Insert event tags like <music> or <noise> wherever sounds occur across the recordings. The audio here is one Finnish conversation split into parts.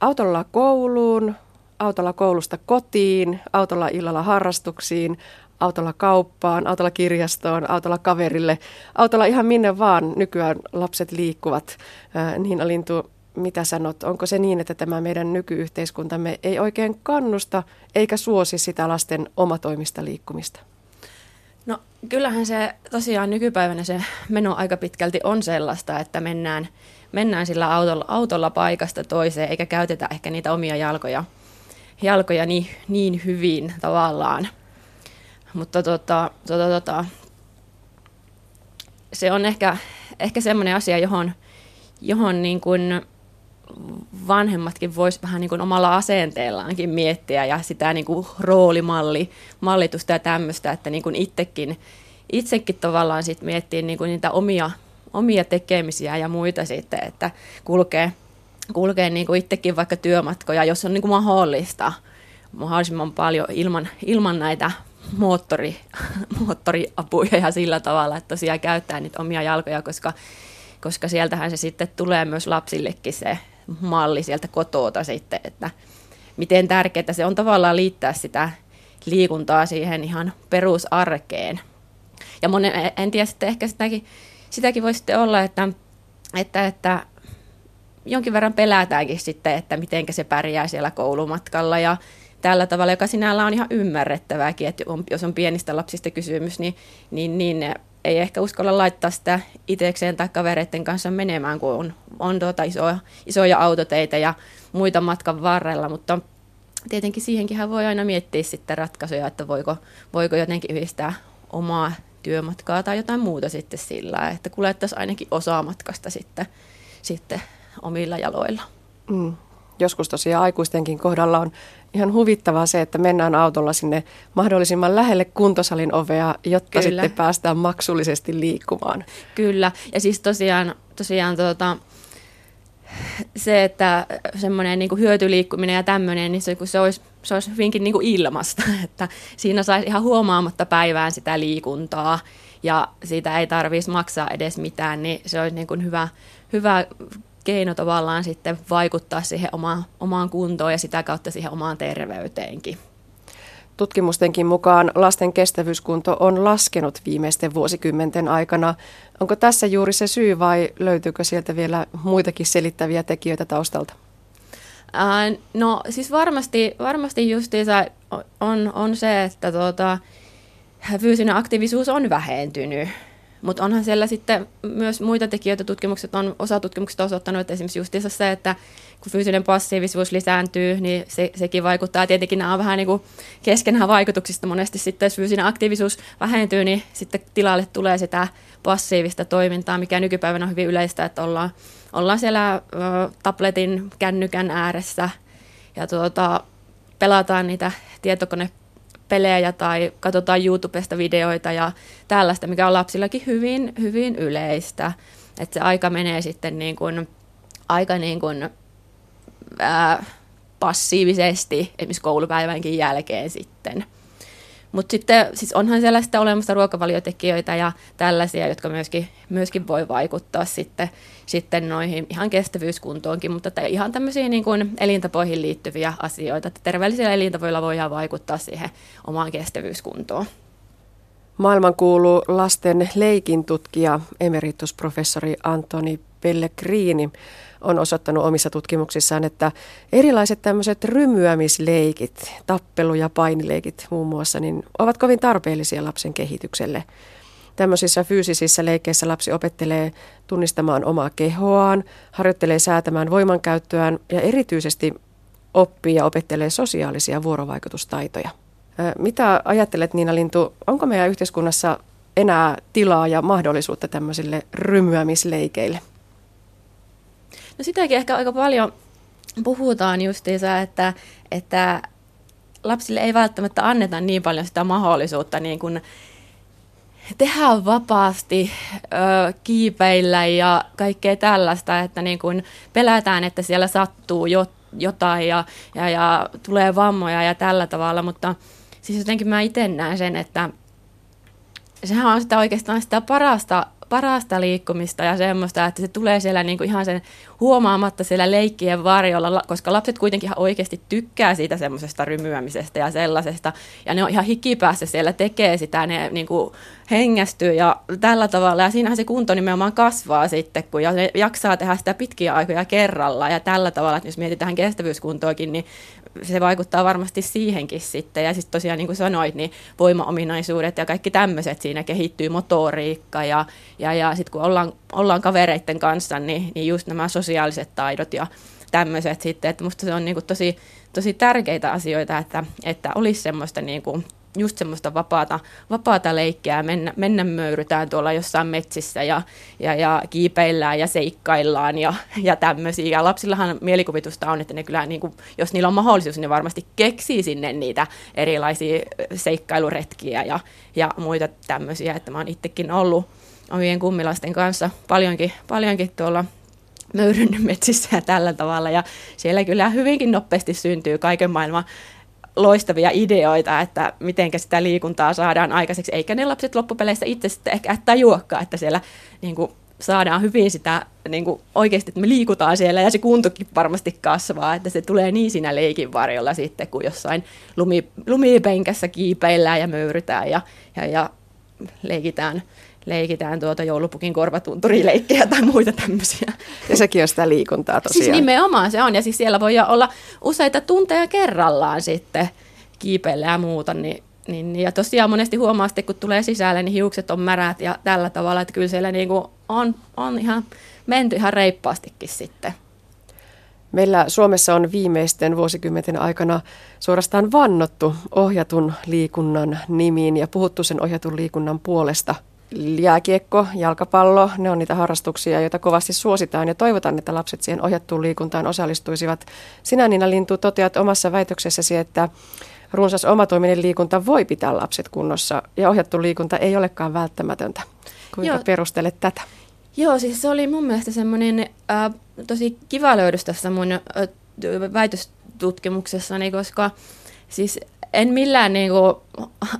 autolla kouluun, autolla koulusta kotiin, autolla illalla harrastuksiin, autolla kauppaan, autolla kirjastoon, autolla kaverille, autolla ihan minne vaan nykyään lapset liikkuvat. Niin Alintu, mitä sanot, onko se niin, että tämä meidän nykyyhteiskuntamme ei oikein kannusta eikä suosi sitä lasten omatoimista liikkumista? No kyllähän se tosiaan nykypäivänä se meno aika pitkälti on sellaista, että mennään, mennään sillä autolla, autolla paikasta toiseen eikä käytetä ehkä niitä omia jalkoja, jalkoja niin, niin hyvin tavallaan. Mutta tota, tota, tota, se on ehkä, ehkä semmoinen asia, johon, johon niin kuin vanhemmatkin vois vähän niin kuin omalla asenteellaankin miettiä ja sitä niin kuin roolimalli, mallitusta ja tämmöistä, että niin kuin itsekin, itsekin tavallaan sit miettii niin kuin niitä omia, omia tekemisiä ja muita sitten, että kulkee, kulkee niin kuin itsekin vaikka työmatkoja, jos on niin kuin mahdollista mahdollisimman paljon ilman, ilman näitä moottori, <laughs> moottoriapuja ja sillä tavalla, että tosiaan käyttää niitä omia jalkoja, koska, koska sieltähän se sitten tulee myös lapsillekin se malli sieltä kotoota sitten, että miten tärkeää se on tavallaan liittää sitä liikuntaa siihen ihan perusarkeen. Ja monen, en tiedä sitten ehkä sitäkin, sitäkin voi sitten olla, että, että, että jonkin verran pelätäänkin sitten, että miten se pärjää siellä koulumatkalla. Ja tällä tavalla, joka sinällä on ihan ymmärrettävääkin, että jos on pienistä lapsista kysymys, niin, niin, niin ei ehkä uskalla laittaa sitä itsekseen tai kavereiden kanssa menemään, kun on, on tuota isoja, isoja autoteitä ja muita matkan varrella, mutta tietenkin siihenkin voi aina miettiä sitten ratkaisuja, että voiko, voiko jotenkin yhdistää omaa työmatkaa tai jotain muuta sitten sillä, että kuljettaisiin ainakin osa matkasta sitten, sitten omilla jaloilla. Mm joskus tosiaan aikuistenkin kohdalla on ihan huvittavaa se, että mennään autolla sinne mahdollisimman lähelle kuntosalin ovea, jotta Kyllä. sitten päästään maksullisesti liikkumaan. Kyllä, ja siis tosiaan, tosiaan tuota, se, että semmoinen niin hyötyliikkuminen ja tämmöinen, niin se, kun se olisi, se olisi hyvinkin niin kuin ilmasta, <laughs> että siinä saisi ihan huomaamatta päivään sitä liikuntaa ja siitä ei tarvitsisi maksaa edes mitään, niin se olisi niin kuin hyvä, hyvä keino tavallaan sitten vaikuttaa siihen omaan, omaan kuntoon ja sitä kautta siihen omaan terveyteenkin. Tutkimustenkin mukaan lasten kestävyyskunto on laskenut viimeisten vuosikymmenten aikana. Onko tässä juuri se syy vai löytyykö sieltä vielä muitakin selittäviä tekijöitä taustalta? Ää, no siis varmasti, varmasti justiinsa on, on se, että tuota, fyysinen aktiivisuus on vähentynyt. Mutta onhan siellä sitten myös muita tekijöitä. Tutkimukset on, osa tutkimuksista osoittanut, että esimerkiksi justiinsa se, että kun fyysinen passiivisuus lisääntyy, niin se, sekin vaikuttaa. Tietenkin nämä on vähän niin kuin keskenään vaikutuksista. Monesti sitten, jos fyysinen aktiivisuus vähentyy, niin sitten tilalle tulee sitä passiivista toimintaa, mikä nykypäivänä on hyvin yleistä, että ollaan, ollaan siellä ö, tabletin, kännykän ääressä ja tuota, pelataan niitä tietokone pelejä tai katsotaan YouTubesta videoita ja tällaista, mikä on lapsillakin hyvin, hyvin yleistä. Että se aika menee sitten niin kuin, aika niin kuin, ää, passiivisesti esimerkiksi koulupäivänkin jälkeen sitten. Mutta sitten siis onhan siellä sitten olemassa ruokavaliotekijöitä ja tällaisia, jotka myöskin, myöskin voi vaikuttaa sitten, sitten noihin ihan kestävyyskuntoonkin, mutta te, ihan tämmöisiä niin kuin elintapoihin liittyviä asioita. Että terveellisillä elintavoilla voidaan vaikuttaa siihen omaan kestävyyskuntoon. Maailman kuuluu lasten leikin tutkija emeritusprofessori Antoni Pellegrini on osoittanut omissa tutkimuksissaan, että erilaiset tämmöiset rymyämisleikit, tappelu- ja painileikit muun muassa, niin ovat kovin tarpeellisia lapsen kehitykselle. Tämmöisissä fyysisissä leikkeissä lapsi opettelee tunnistamaan omaa kehoaan, harjoittelee säätämään voimankäyttöään ja erityisesti oppii ja opettelee sosiaalisia vuorovaikutustaitoja. Mitä ajattelet Niina Lintu, onko meidän yhteiskunnassa enää tilaa ja mahdollisuutta tämmöisille rymyämisleikeille? No sitäkin ehkä aika paljon puhutaan justiinsa, että, että lapsille ei välttämättä anneta niin paljon sitä mahdollisuutta niin kuin tehdä vapaasti, ö, kiipeillä ja kaikkea tällaista, että niin kuin pelätään, että siellä sattuu jo, jotain ja, ja, ja tulee vammoja ja tällä tavalla, mutta siis jotenkin mä itse näen sen, että sehän on sitä oikeastaan sitä parasta, parasta liikkumista ja semmoista, että se tulee siellä niin kuin ihan sen huomaamatta siellä leikkien varjolla, koska lapset kuitenkin ihan oikeasti tykkää siitä semmoisesta rymyämisestä ja sellaisesta. Ja ne on ihan hikipäässä siellä tekee sitä, ne niin kuin hengästyy ja tällä tavalla. Ja siinähän se kunto nimenomaan kasvaa sitten, kun ja se jaksaa tehdä sitä pitkiä aikoja kerralla. Ja tällä tavalla, että jos mietitään kestävyyskuntoakin, niin se vaikuttaa varmasti siihenkin sitten. Ja sitten tosiaan niin kuin sanoit, niin voimaominaisuudet ja kaikki tämmöiset siinä kehittyy, motoriikka ja, ja, ja sitten kun ollaan, ollaan kavereiden kanssa, niin, niin just nämä sosiaaliset taidot ja tämmöiset sitten, että musta se on niin kuin tosi, tosi tärkeitä asioita, että, että olisi semmoista niin kuin just semmoista vapaata, vapaata leikkiä, mennä, mennä möyrytään tuolla jossain metsissä ja, ja, ja kiipeillään ja seikkaillaan ja, ja tämmöisiä. Ja lapsillahan mielikuvitusta on, että ne kyllä, niin kuin, jos niillä on mahdollisuus, niin ne varmasti keksii sinne niitä erilaisia seikkailuretkiä ja, ja muita tämmöisiä. Että mä oon itsekin ollut omien kummilasten kanssa paljonkin, paljonkin tuolla möyryn metsissä ja tällä tavalla. Ja siellä kyllä hyvinkin nopeasti syntyy kaiken maailman loistavia ideoita, että miten sitä liikuntaa saadaan aikaiseksi, eikä ne lapset loppupeleissä itse sitten ehkä tajuakaan, että siellä niin kuin, saadaan hyvin sitä niin kuin, oikeasti, että me liikutaan siellä ja se kuntokin varmasti kasvaa, että se tulee niin siinä leikin varjolla sitten, kun jossain lumi, lumipenkässä kiipeillään ja möyrytään ja, ja, ja leikitään leikitään tuota joulupukin korvatunturileikkejä tai muita tämmöisiä. Ja sekin on sitä liikuntaa tosiaan. Siis nimenomaan se on, ja siis siellä voi olla useita tunteja kerrallaan sitten kiipeillä ja muuta, niin, niin, ja tosiaan monesti huomaa että kun tulee sisälle, niin hiukset on märät ja tällä tavalla, että kyllä siellä niin kuin on, on ihan menty ihan reippaastikin sitten. Meillä Suomessa on viimeisten vuosikymmenten aikana suorastaan vannottu ohjatun liikunnan nimiin ja puhuttu sen ohjatun liikunnan puolesta – jääkiekko, jalkapallo, ne on niitä harrastuksia, joita kovasti suositaan ja toivotaan, että lapset siihen ohjattuun liikuntaan osallistuisivat. Sinä Niina Lintu toteat omassa väitöksessäsi, että runsas omatoiminen liikunta voi pitää lapset kunnossa ja ohjattu liikunta ei olekaan välttämätöntä. Kuinka Joo. perustelet tätä? Joo, siis se oli mun mielestä semmoinen äh, tosi kiva löydös tässä mun äh, väitöstutkimuksessani, koska siis en millään niin kuin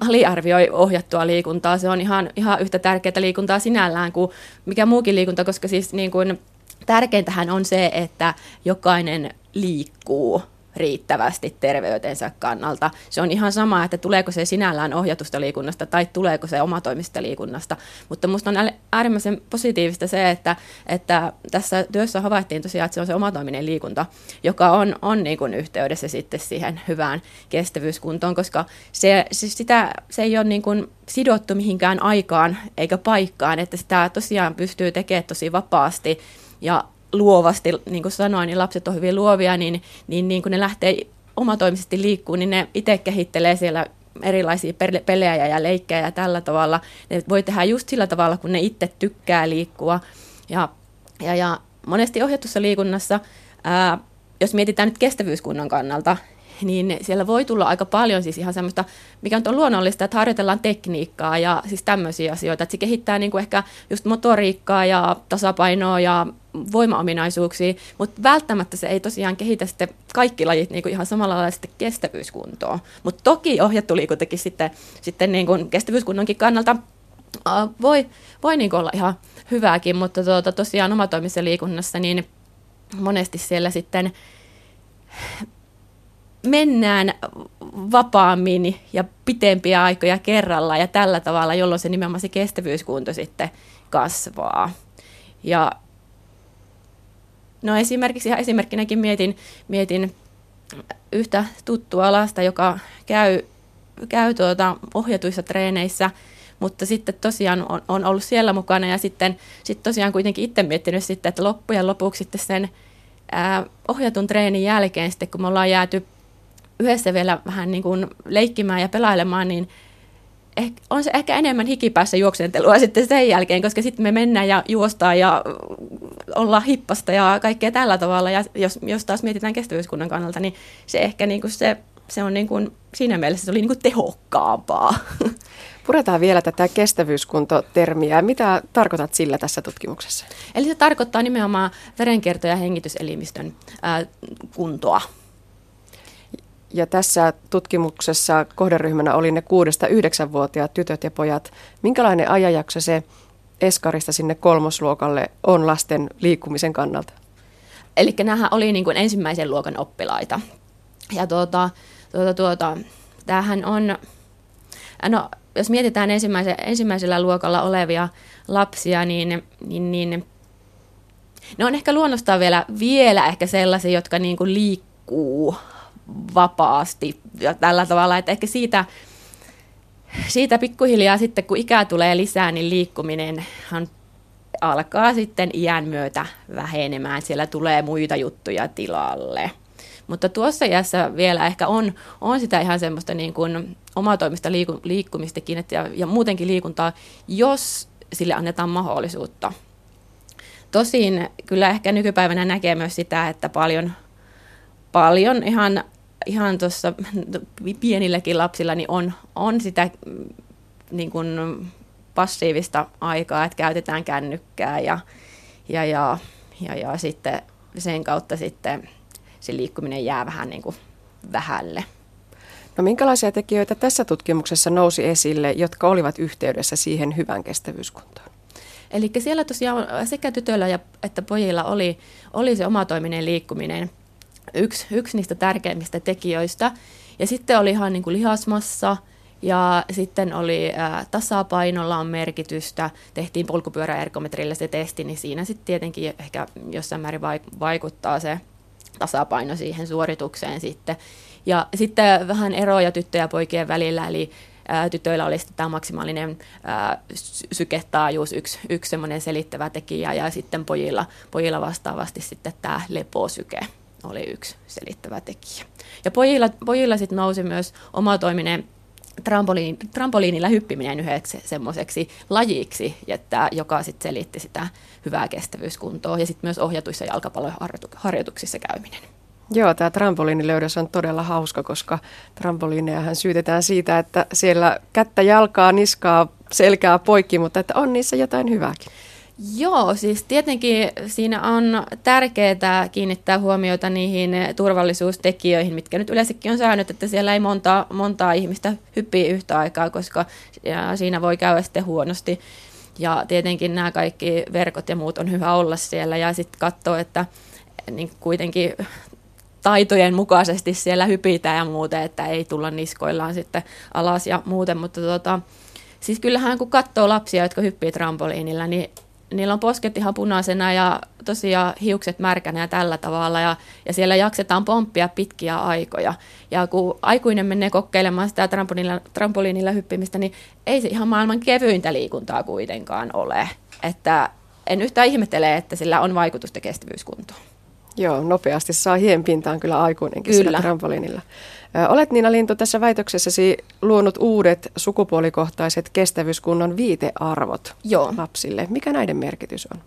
aliarvioi ohjattua liikuntaa. Se on ihan, ihan yhtä tärkeää liikuntaa sinällään kuin mikä muukin liikunta, koska siis niin kuin, tärkeintähän on se, että jokainen liikkuu riittävästi terveytensä kannalta. Se on ihan sama, että tuleeko se sinällään ohjatusta liikunnasta tai tuleeko se omatoimista liikunnasta. Mutta minusta on äärimmäisen positiivista se, että, että tässä työssä havaittiin tosiaan, että se on se omatoiminen liikunta, joka on, on niin kuin yhteydessä sitten siihen hyvään kestävyyskuntoon, koska se, se, sitä, se ei ole niin kuin sidottu mihinkään aikaan eikä paikkaan, että sitä tosiaan pystyy tekemään tosi vapaasti ja luovasti, niin kuin sanoin, niin lapset on hyvin luovia, niin, niin, niin kun ne lähtee omatoimisesti liikkuu, niin ne itse kehittelee siellä erilaisia pelejä ja leikkejä ja tällä tavalla. Ne voi tehdä just sillä tavalla, kun ne itse tykkää liikkua. Ja, ja, ja monesti ohjatussa liikunnassa, ää, jos mietitään nyt kestävyyskunnan kannalta, niin siellä voi tulla aika paljon siis ihan semmoista, mikä on luonnollista, että harjoitellaan tekniikkaa ja siis tämmöisiä asioita, että se kehittää niin kuin ehkä just motoriikkaa ja tasapainoa ja voimaominaisuuksia, mutta välttämättä se ei tosiaan kehitä sitten kaikki lajit niin kuin ihan samalla lailla sitten kestävyyskuntoon. Mutta toki ohjattu liikuntakin sitten, sitten niin kuin kestävyyskunnonkin kannalta uh, voi, voi niin kuin olla ihan hyvääkin, mutta tuota, tosiaan omatoimisessa liikunnassa niin monesti siellä sitten mennään vapaammin ja pitempiä aikoja kerralla ja tällä tavalla, jolloin se nimenomaan se kestävyyskunto sitten kasvaa. Ja no esimerkiksi ihan esimerkkinäkin mietin, mietin yhtä tuttua lasta, joka käy, käy tuota ohjatuissa treeneissä, mutta sitten tosiaan on, on ollut siellä mukana ja sitten sit tosiaan kuitenkin itse miettinyt sitten, että loppujen lopuksi sitten sen ää, ohjatun treenin jälkeen sitten, kun me ollaan jääty yhdessä vielä vähän niin kuin leikkimään ja pelailemaan, niin ehkä, on se ehkä enemmän hikipäässä juoksentelua <laughs> sitten sen jälkeen, koska sitten me mennään ja juostaan ja ollaan hippasta ja kaikkea tällä tavalla. Ja jos, jos taas mietitään kestävyyskunnan kannalta, niin se ehkä niin kuin se, se on niin kuin, siinä mielessä se oli niin kuin tehokkaampaa. <laughs> Puretaan vielä tätä kestävyyskuntotermiä. Mitä tarkoitat sillä tässä tutkimuksessa? Eli se tarkoittaa nimenomaan verenkierto- ja hengityselimistön ää, kuntoa. Ja tässä tutkimuksessa kohderyhmänä oli ne 6-9-vuotiaat tytöt ja pojat. Minkälainen ajanjakso se eskarista sinne kolmosluokalle on lasten liikkumisen kannalta? Eli nämähän oli niin kuin ensimmäisen luokan oppilaita. Ja tuota, tuota, tuota, tämähän on, no jos mietitään ensimmäise, ensimmäisellä luokalla olevia lapsia, niin, niin, niin ne on ehkä luonnostaan vielä, vielä ehkä sellaisia, jotka niin kuin liikkuu vapaasti ja tällä tavalla, että ehkä siitä, siitä pikkuhiljaa sitten, kun ikää tulee lisää, niin liikkuminenhan alkaa sitten iän myötä vähenemään. Siellä tulee muita juttuja tilalle. Mutta tuossa iässä vielä ehkä on, on sitä ihan semmoista niin kuin omatoimista liiku, liikkumistakin ja, ja muutenkin liikuntaa, jos sille annetaan mahdollisuutta. Tosin kyllä ehkä nykypäivänä näkee myös sitä, että paljon, paljon ihan, ihan tuossa pienilläkin lapsilla niin on, on sitä niin kuin passiivista aikaa, että käytetään kännykkää ja, ja, ja, ja, ja sitten sen kautta sitten se liikkuminen jää vähän niin kuin vähälle. No minkälaisia tekijöitä tässä tutkimuksessa nousi esille, jotka olivat yhteydessä siihen hyvän kestävyyskuntoon? Eli siellä tosiaan sekä tytöillä ja, että pojilla oli, oli se omatoiminen liikkuminen yksi, yksi niistä tärkeimmistä tekijöistä. Ja sitten oli ihan niin kuin lihasmassa ja sitten oli ää, tasapainolla on merkitystä. Tehtiin polkupyöräergometrillä se testi, niin siinä sitten tietenkin ehkä jossain määrin vaikuttaa se tasapaino siihen suoritukseen sitten. Ja sitten vähän eroja tyttöjen ja poikien välillä, eli ää, tytöillä oli sitten tämä maksimaalinen ää, syketaajuus, yksi, yksi semmoinen selittävä tekijä, ja sitten pojilla, pojilla vastaavasti sitten tämä leposyke oli yksi selittävä tekijä. Ja pojilla, pojilla sitten nousi myös omatoiminen trampoliin, trampoliinilla hyppiminen yhdeksi semmoiseksi lajiksi, että, joka sitten selitti sitä hyvää kestävyyskuntoa ja sitten myös ohjatuissa jalkapalloharjoituksissa käyminen. Joo, tämä trampoliinilöydös on todella hauska, koska trampoliinejahan syytetään siitä, että siellä kättä, jalkaa, niskaa, selkää poikki, mutta että on niissä jotain hyvääkin. Joo, siis tietenkin siinä on tärkeää kiinnittää huomiota niihin turvallisuustekijöihin, mitkä nyt yleensäkin on säännöt, että siellä ei monta, montaa ihmistä hyppii yhtä aikaa, koska siinä voi käydä sitten huonosti. Ja tietenkin nämä kaikki verkot ja muut on hyvä olla siellä ja sitten katsoa, että niin kuitenkin taitojen mukaisesti siellä hypitään ja muuten, että ei tulla niskoillaan sitten alas ja muuten, mutta tota, siis kyllähän kun katsoo lapsia, jotka hyppii trampoliinilla, niin niillä on posket ihan punaisena ja tosiaan hiukset märkänä ja tällä tavalla. Ja, ja siellä jaksetaan pomppia pitkiä aikoja. Ja kun aikuinen menee kokeilemaan sitä trampoliinilla, trampoliinilla hyppimistä, niin ei se ihan maailman kevyintä liikuntaa kuitenkaan ole. Että en yhtään ihmettele, että sillä on vaikutusta kestävyyskuntoon. Joo, nopeasti saa hien pintaan kyllä aikuinenkin kyllä. sillä trampoliinilla. Olet Niina Lintu tässä väitöksessäsi luonut uudet sukupuolikohtaiset kestävyyskunnon viitearvot Joo. lapsille. Mikä näiden merkitys on?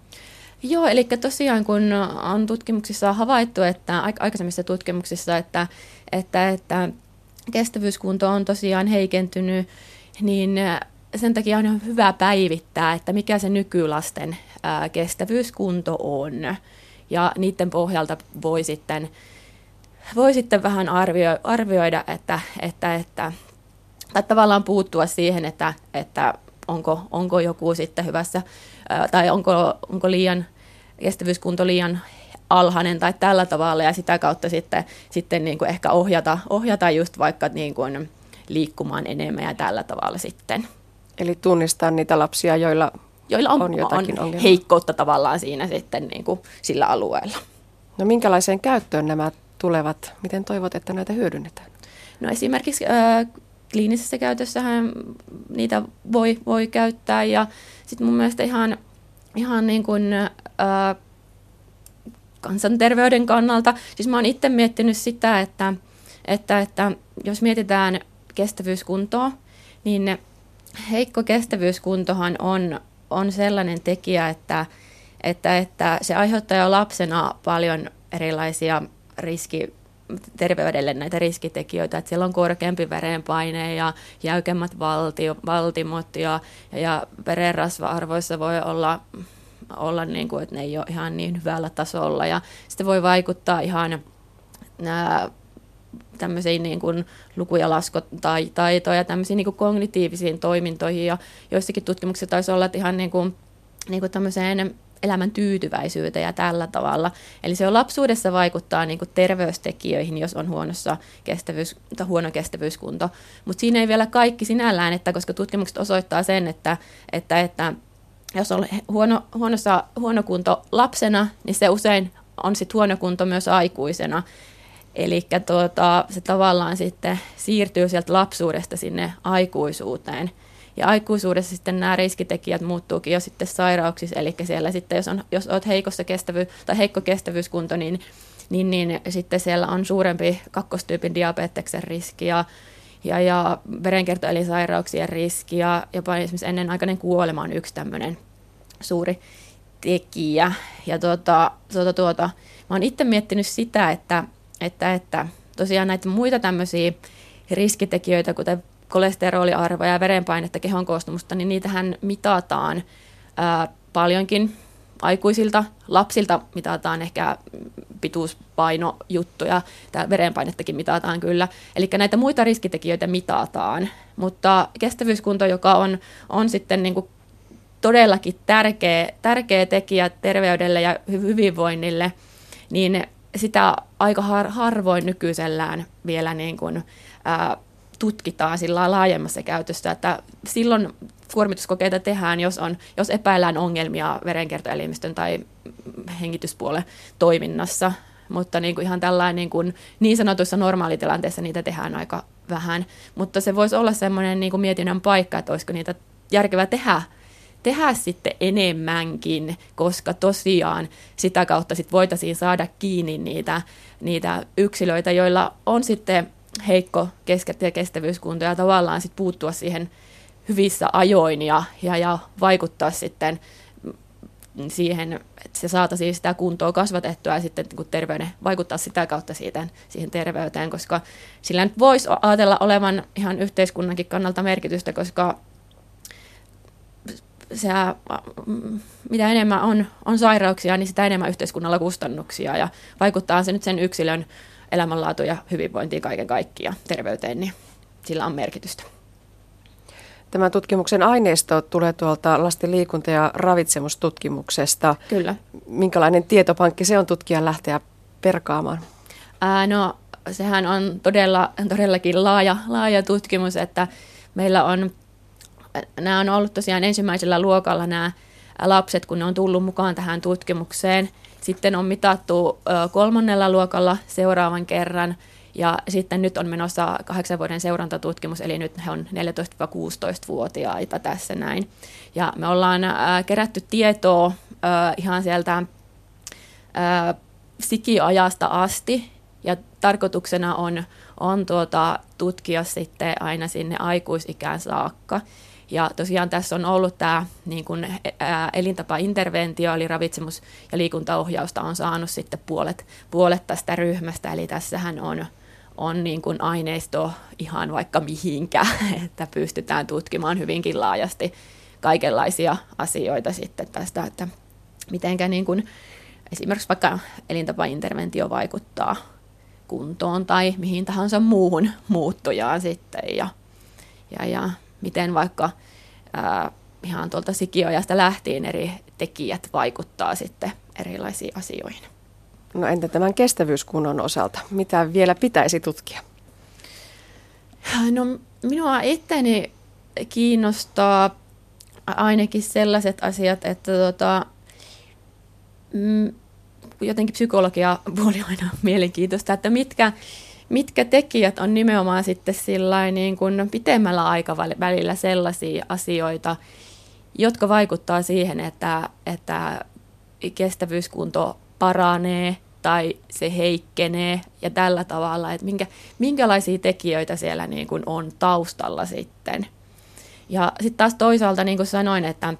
Joo, eli tosiaan kun on tutkimuksissa havaittu, että aikaisemmissa tutkimuksissa, että, että, että kestävyyskunto on tosiaan heikentynyt, niin sen takia on hyvä päivittää, että mikä se nykylasten kestävyyskunto on. Ja niiden pohjalta voi sitten voi sitten vähän arvio, arvioida, että, että, että, tai tavallaan puuttua siihen, että, että onko, onko joku sitten hyvässä, tai onko, onko liian kestävyyskunto liian alhainen tai tällä tavalla, ja sitä kautta sitten, sitten niin kuin ehkä ohjata, ohjata just vaikka niin kuin liikkumaan enemmän ja tällä tavalla sitten. Eli tunnistaa niitä lapsia, joilla, joilla on, on jotakin on heikkoutta tavallaan siinä sitten niin kuin sillä alueella. No minkälaiseen käyttöön nämä tulevat? Miten toivot, että näitä hyödynnetään? No esimerkiksi äh, kliinisessä käytössähän niitä voi, voi käyttää ja sitten mun mielestä ihan, ihan niin kuin, äh, kansanterveyden kannalta, siis mä oon itse miettinyt sitä, että, että, että jos mietitään kestävyyskuntoa, niin heikko kestävyyskuntohan on, on sellainen tekijä, että, että, että se aiheuttaa jo lapsena paljon erilaisia riski, terveydelle näitä riskitekijöitä, että siellä on korkeampi verenpaine ja jäykemmät valtio, valtimot ja, ja verenrasva-arvoissa voi olla, olla niin kuin, että ne ei ole ihan niin hyvällä tasolla. Ja sitten voi vaikuttaa ihan tämmöisiin niin kuin luku- ja laskutaitoja ja tämmöisiin niin kuin kognitiivisiin toimintoihin ja joissakin tutkimuksissa taisi olla, että ihan niin kuin niin kuin tämmöiseen elämän tyytyväisyyteen ja tällä tavalla. Eli se on lapsuudessa vaikuttaa niin kuin terveystekijöihin, jos on huonossa kestävyys, tai huono kestävyyskunto. Mutta siinä ei vielä kaikki sinällään, että koska tutkimukset osoittaa sen, että, että, että jos on huono, huonossa, huono kunto lapsena, niin se usein on sitten huono kunto myös aikuisena. Eli tuota, se tavallaan sitten siirtyy sieltä lapsuudesta sinne aikuisuuteen. Ja aikuisuudessa sitten nämä riskitekijät muuttuukin jo sitten sairauksissa, eli siellä sitten, jos, on, jos olet heikossa kestävy, tai heikko kestävyyskunto, niin, niin, niin sitten siellä on suurempi kakkostyypin diabeteksen riski ja, ja, ja verenkiertoelinsairauksien riski ja jopa esimerkiksi ennenaikainen kuolema on yksi tämmöinen suuri tekijä. Ja tuota, tuota, tuota, mä oon itse miettinyt sitä, että, että, että tosiaan näitä muita tämmöisiä riskitekijöitä, kuten kolesteroliarvoja ja verenpainetta, kehon koostumusta, niin niitähän mitataan ää, paljonkin aikuisilta. Lapsilta mitataan ehkä pituuspainojuttuja, tämä verenpainettakin mitataan kyllä. Eli näitä muita riskitekijöitä mitataan, mutta kestävyyskunto, joka on, on sitten niin kuin todellakin tärkeä, tärkeä tekijä terveydelle ja hyvinvoinnille, niin sitä aika har, harvoin nykyisellään vielä niin kuin, ää, tutkitaan sillä laajemmassa käytössä, että silloin kuormituskokeita tehdään, jos, on, jos epäillään ongelmia verenkiertoelimistön tai hengityspuolen toiminnassa, mutta niin kuin ihan tällainen niin, kuin niin sanotuissa normaalitilanteissa niitä tehdään aika vähän, mutta se voisi olla semmoinen niin kuin mietinnän paikka, että olisiko niitä järkevää tehdä tehdä sitten enemmänkin, koska tosiaan sitä kautta sit voitaisiin saada kiinni niitä, niitä yksilöitä, joilla on sitten heikko kesket- ja kestävyyskunto ja tavallaan sitten puuttua siihen hyvissä ajoin ja, ja, ja vaikuttaa sitten siihen, että se saataisiin sitä kuntoa kasvatettua ja sitten niin terveyden, vaikuttaa sitä kautta siitä, siihen terveyteen, koska sillä nyt voisi ajatella olevan ihan yhteiskunnankin kannalta merkitystä, koska se, mitä enemmän on, on sairauksia, niin sitä enemmän yhteiskunnalla kustannuksia ja vaikuttaa se nyt sen yksilön elämänlaatu ja hyvinvointiin kaiken kaikkiaan, terveyteen, niin sillä on merkitystä. Tämän tutkimuksen aineisto tulee tuolta lasten liikunta- ja ravitsemustutkimuksesta. Kyllä. Minkälainen tietopankki se on tutkijan lähteä perkaamaan? Ää, no, sehän on todella, todellakin laaja, laaja tutkimus, että meillä on, nämä on ollut tosiaan ensimmäisellä luokalla nämä lapset, kun ne on tullut mukaan tähän tutkimukseen – sitten on mitattu kolmannella luokalla seuraavan kerran ja sitten nyt on menossa kahdeksan vuoden seurantatutkimus, eli nyt he on 14-16-vuotiaita tässä näin. Ja me ollaan kerätty tietoa ihan sieltä sikiajasta asti, ja tarkoituksena on, on tuota, tutkia sitten aina sinne aikuisikään saakka. Ja tosiaan tässä on ollut tämä niin kuin, ää, elintapainterventio, eli ravitsemus- ja liikuntaohjausta on saanut sitten puolet, puolet tästä ryhmästä, eli tässähän on, on niin kuin aineisto ihan vaikka mihinkä, <laughs> että pystytään tutkimaan hyvinkin laajasti kaikenlaisia asioita sitten tästä, että mitenkä niin kuin esimerkiksi vaikka elintapainterventio vaikuttaa kuntoon tai mihin tahansa muuhun muuttujaan sitten. Ja, ja, ja miten vaikka ää, ihan tuolta sikiojasta lähtien eri tekijät vaikuttaa sitten erilaisiin asioihin. No entä tämän kestävyyskunnon osalta? Mitä vielä pitäisi tutkia? No minua itteni kiinnostaa ainakin sellaiset asiat, että tota, mm, jotenkin psykologia puoli aina mielenkiintoista, että mitkä, mitkä tekijät on nimenomaan sitten niin kuin pitemmällä aikavälillä sellaisia asioita, jotka vaikuttaa siihen, että, että kestävyyskunto paranee tai se heikkenee ja tällä tavalla, että minkä, minkälaisia tekijöitä siellä niin kuin on taustalla sitten. Ja sitten taas toisaalta, niin kuin sanoin, että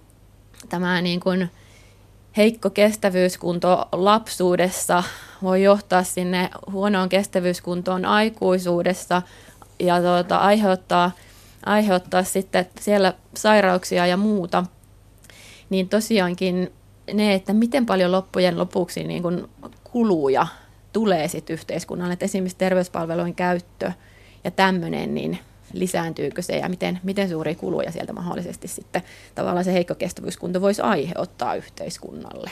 tämä niin kuin heikko kestävyyskunto lapsuudessa voi johtaa sinne huonoon kestävyyskuntoon aikuisuudessa ja tuota, aiheuttaa, aiheuttaa sitten siellä sairauksia ja muuta, niin tosiaankin ne, että miten paljon loppujen lopuksi niin kuin kuluja tulee sitten yhteiskunnalle, että esimerkiksi terveyspalvelujen käyttö ja tämmöinen, niin lisääntyykö se ja miten, miten suuria kuluja sieltä mahdollisesti sitten tavallaan se heikko kestävyyskunto voisi aiheuttaa yhteiskunnalle.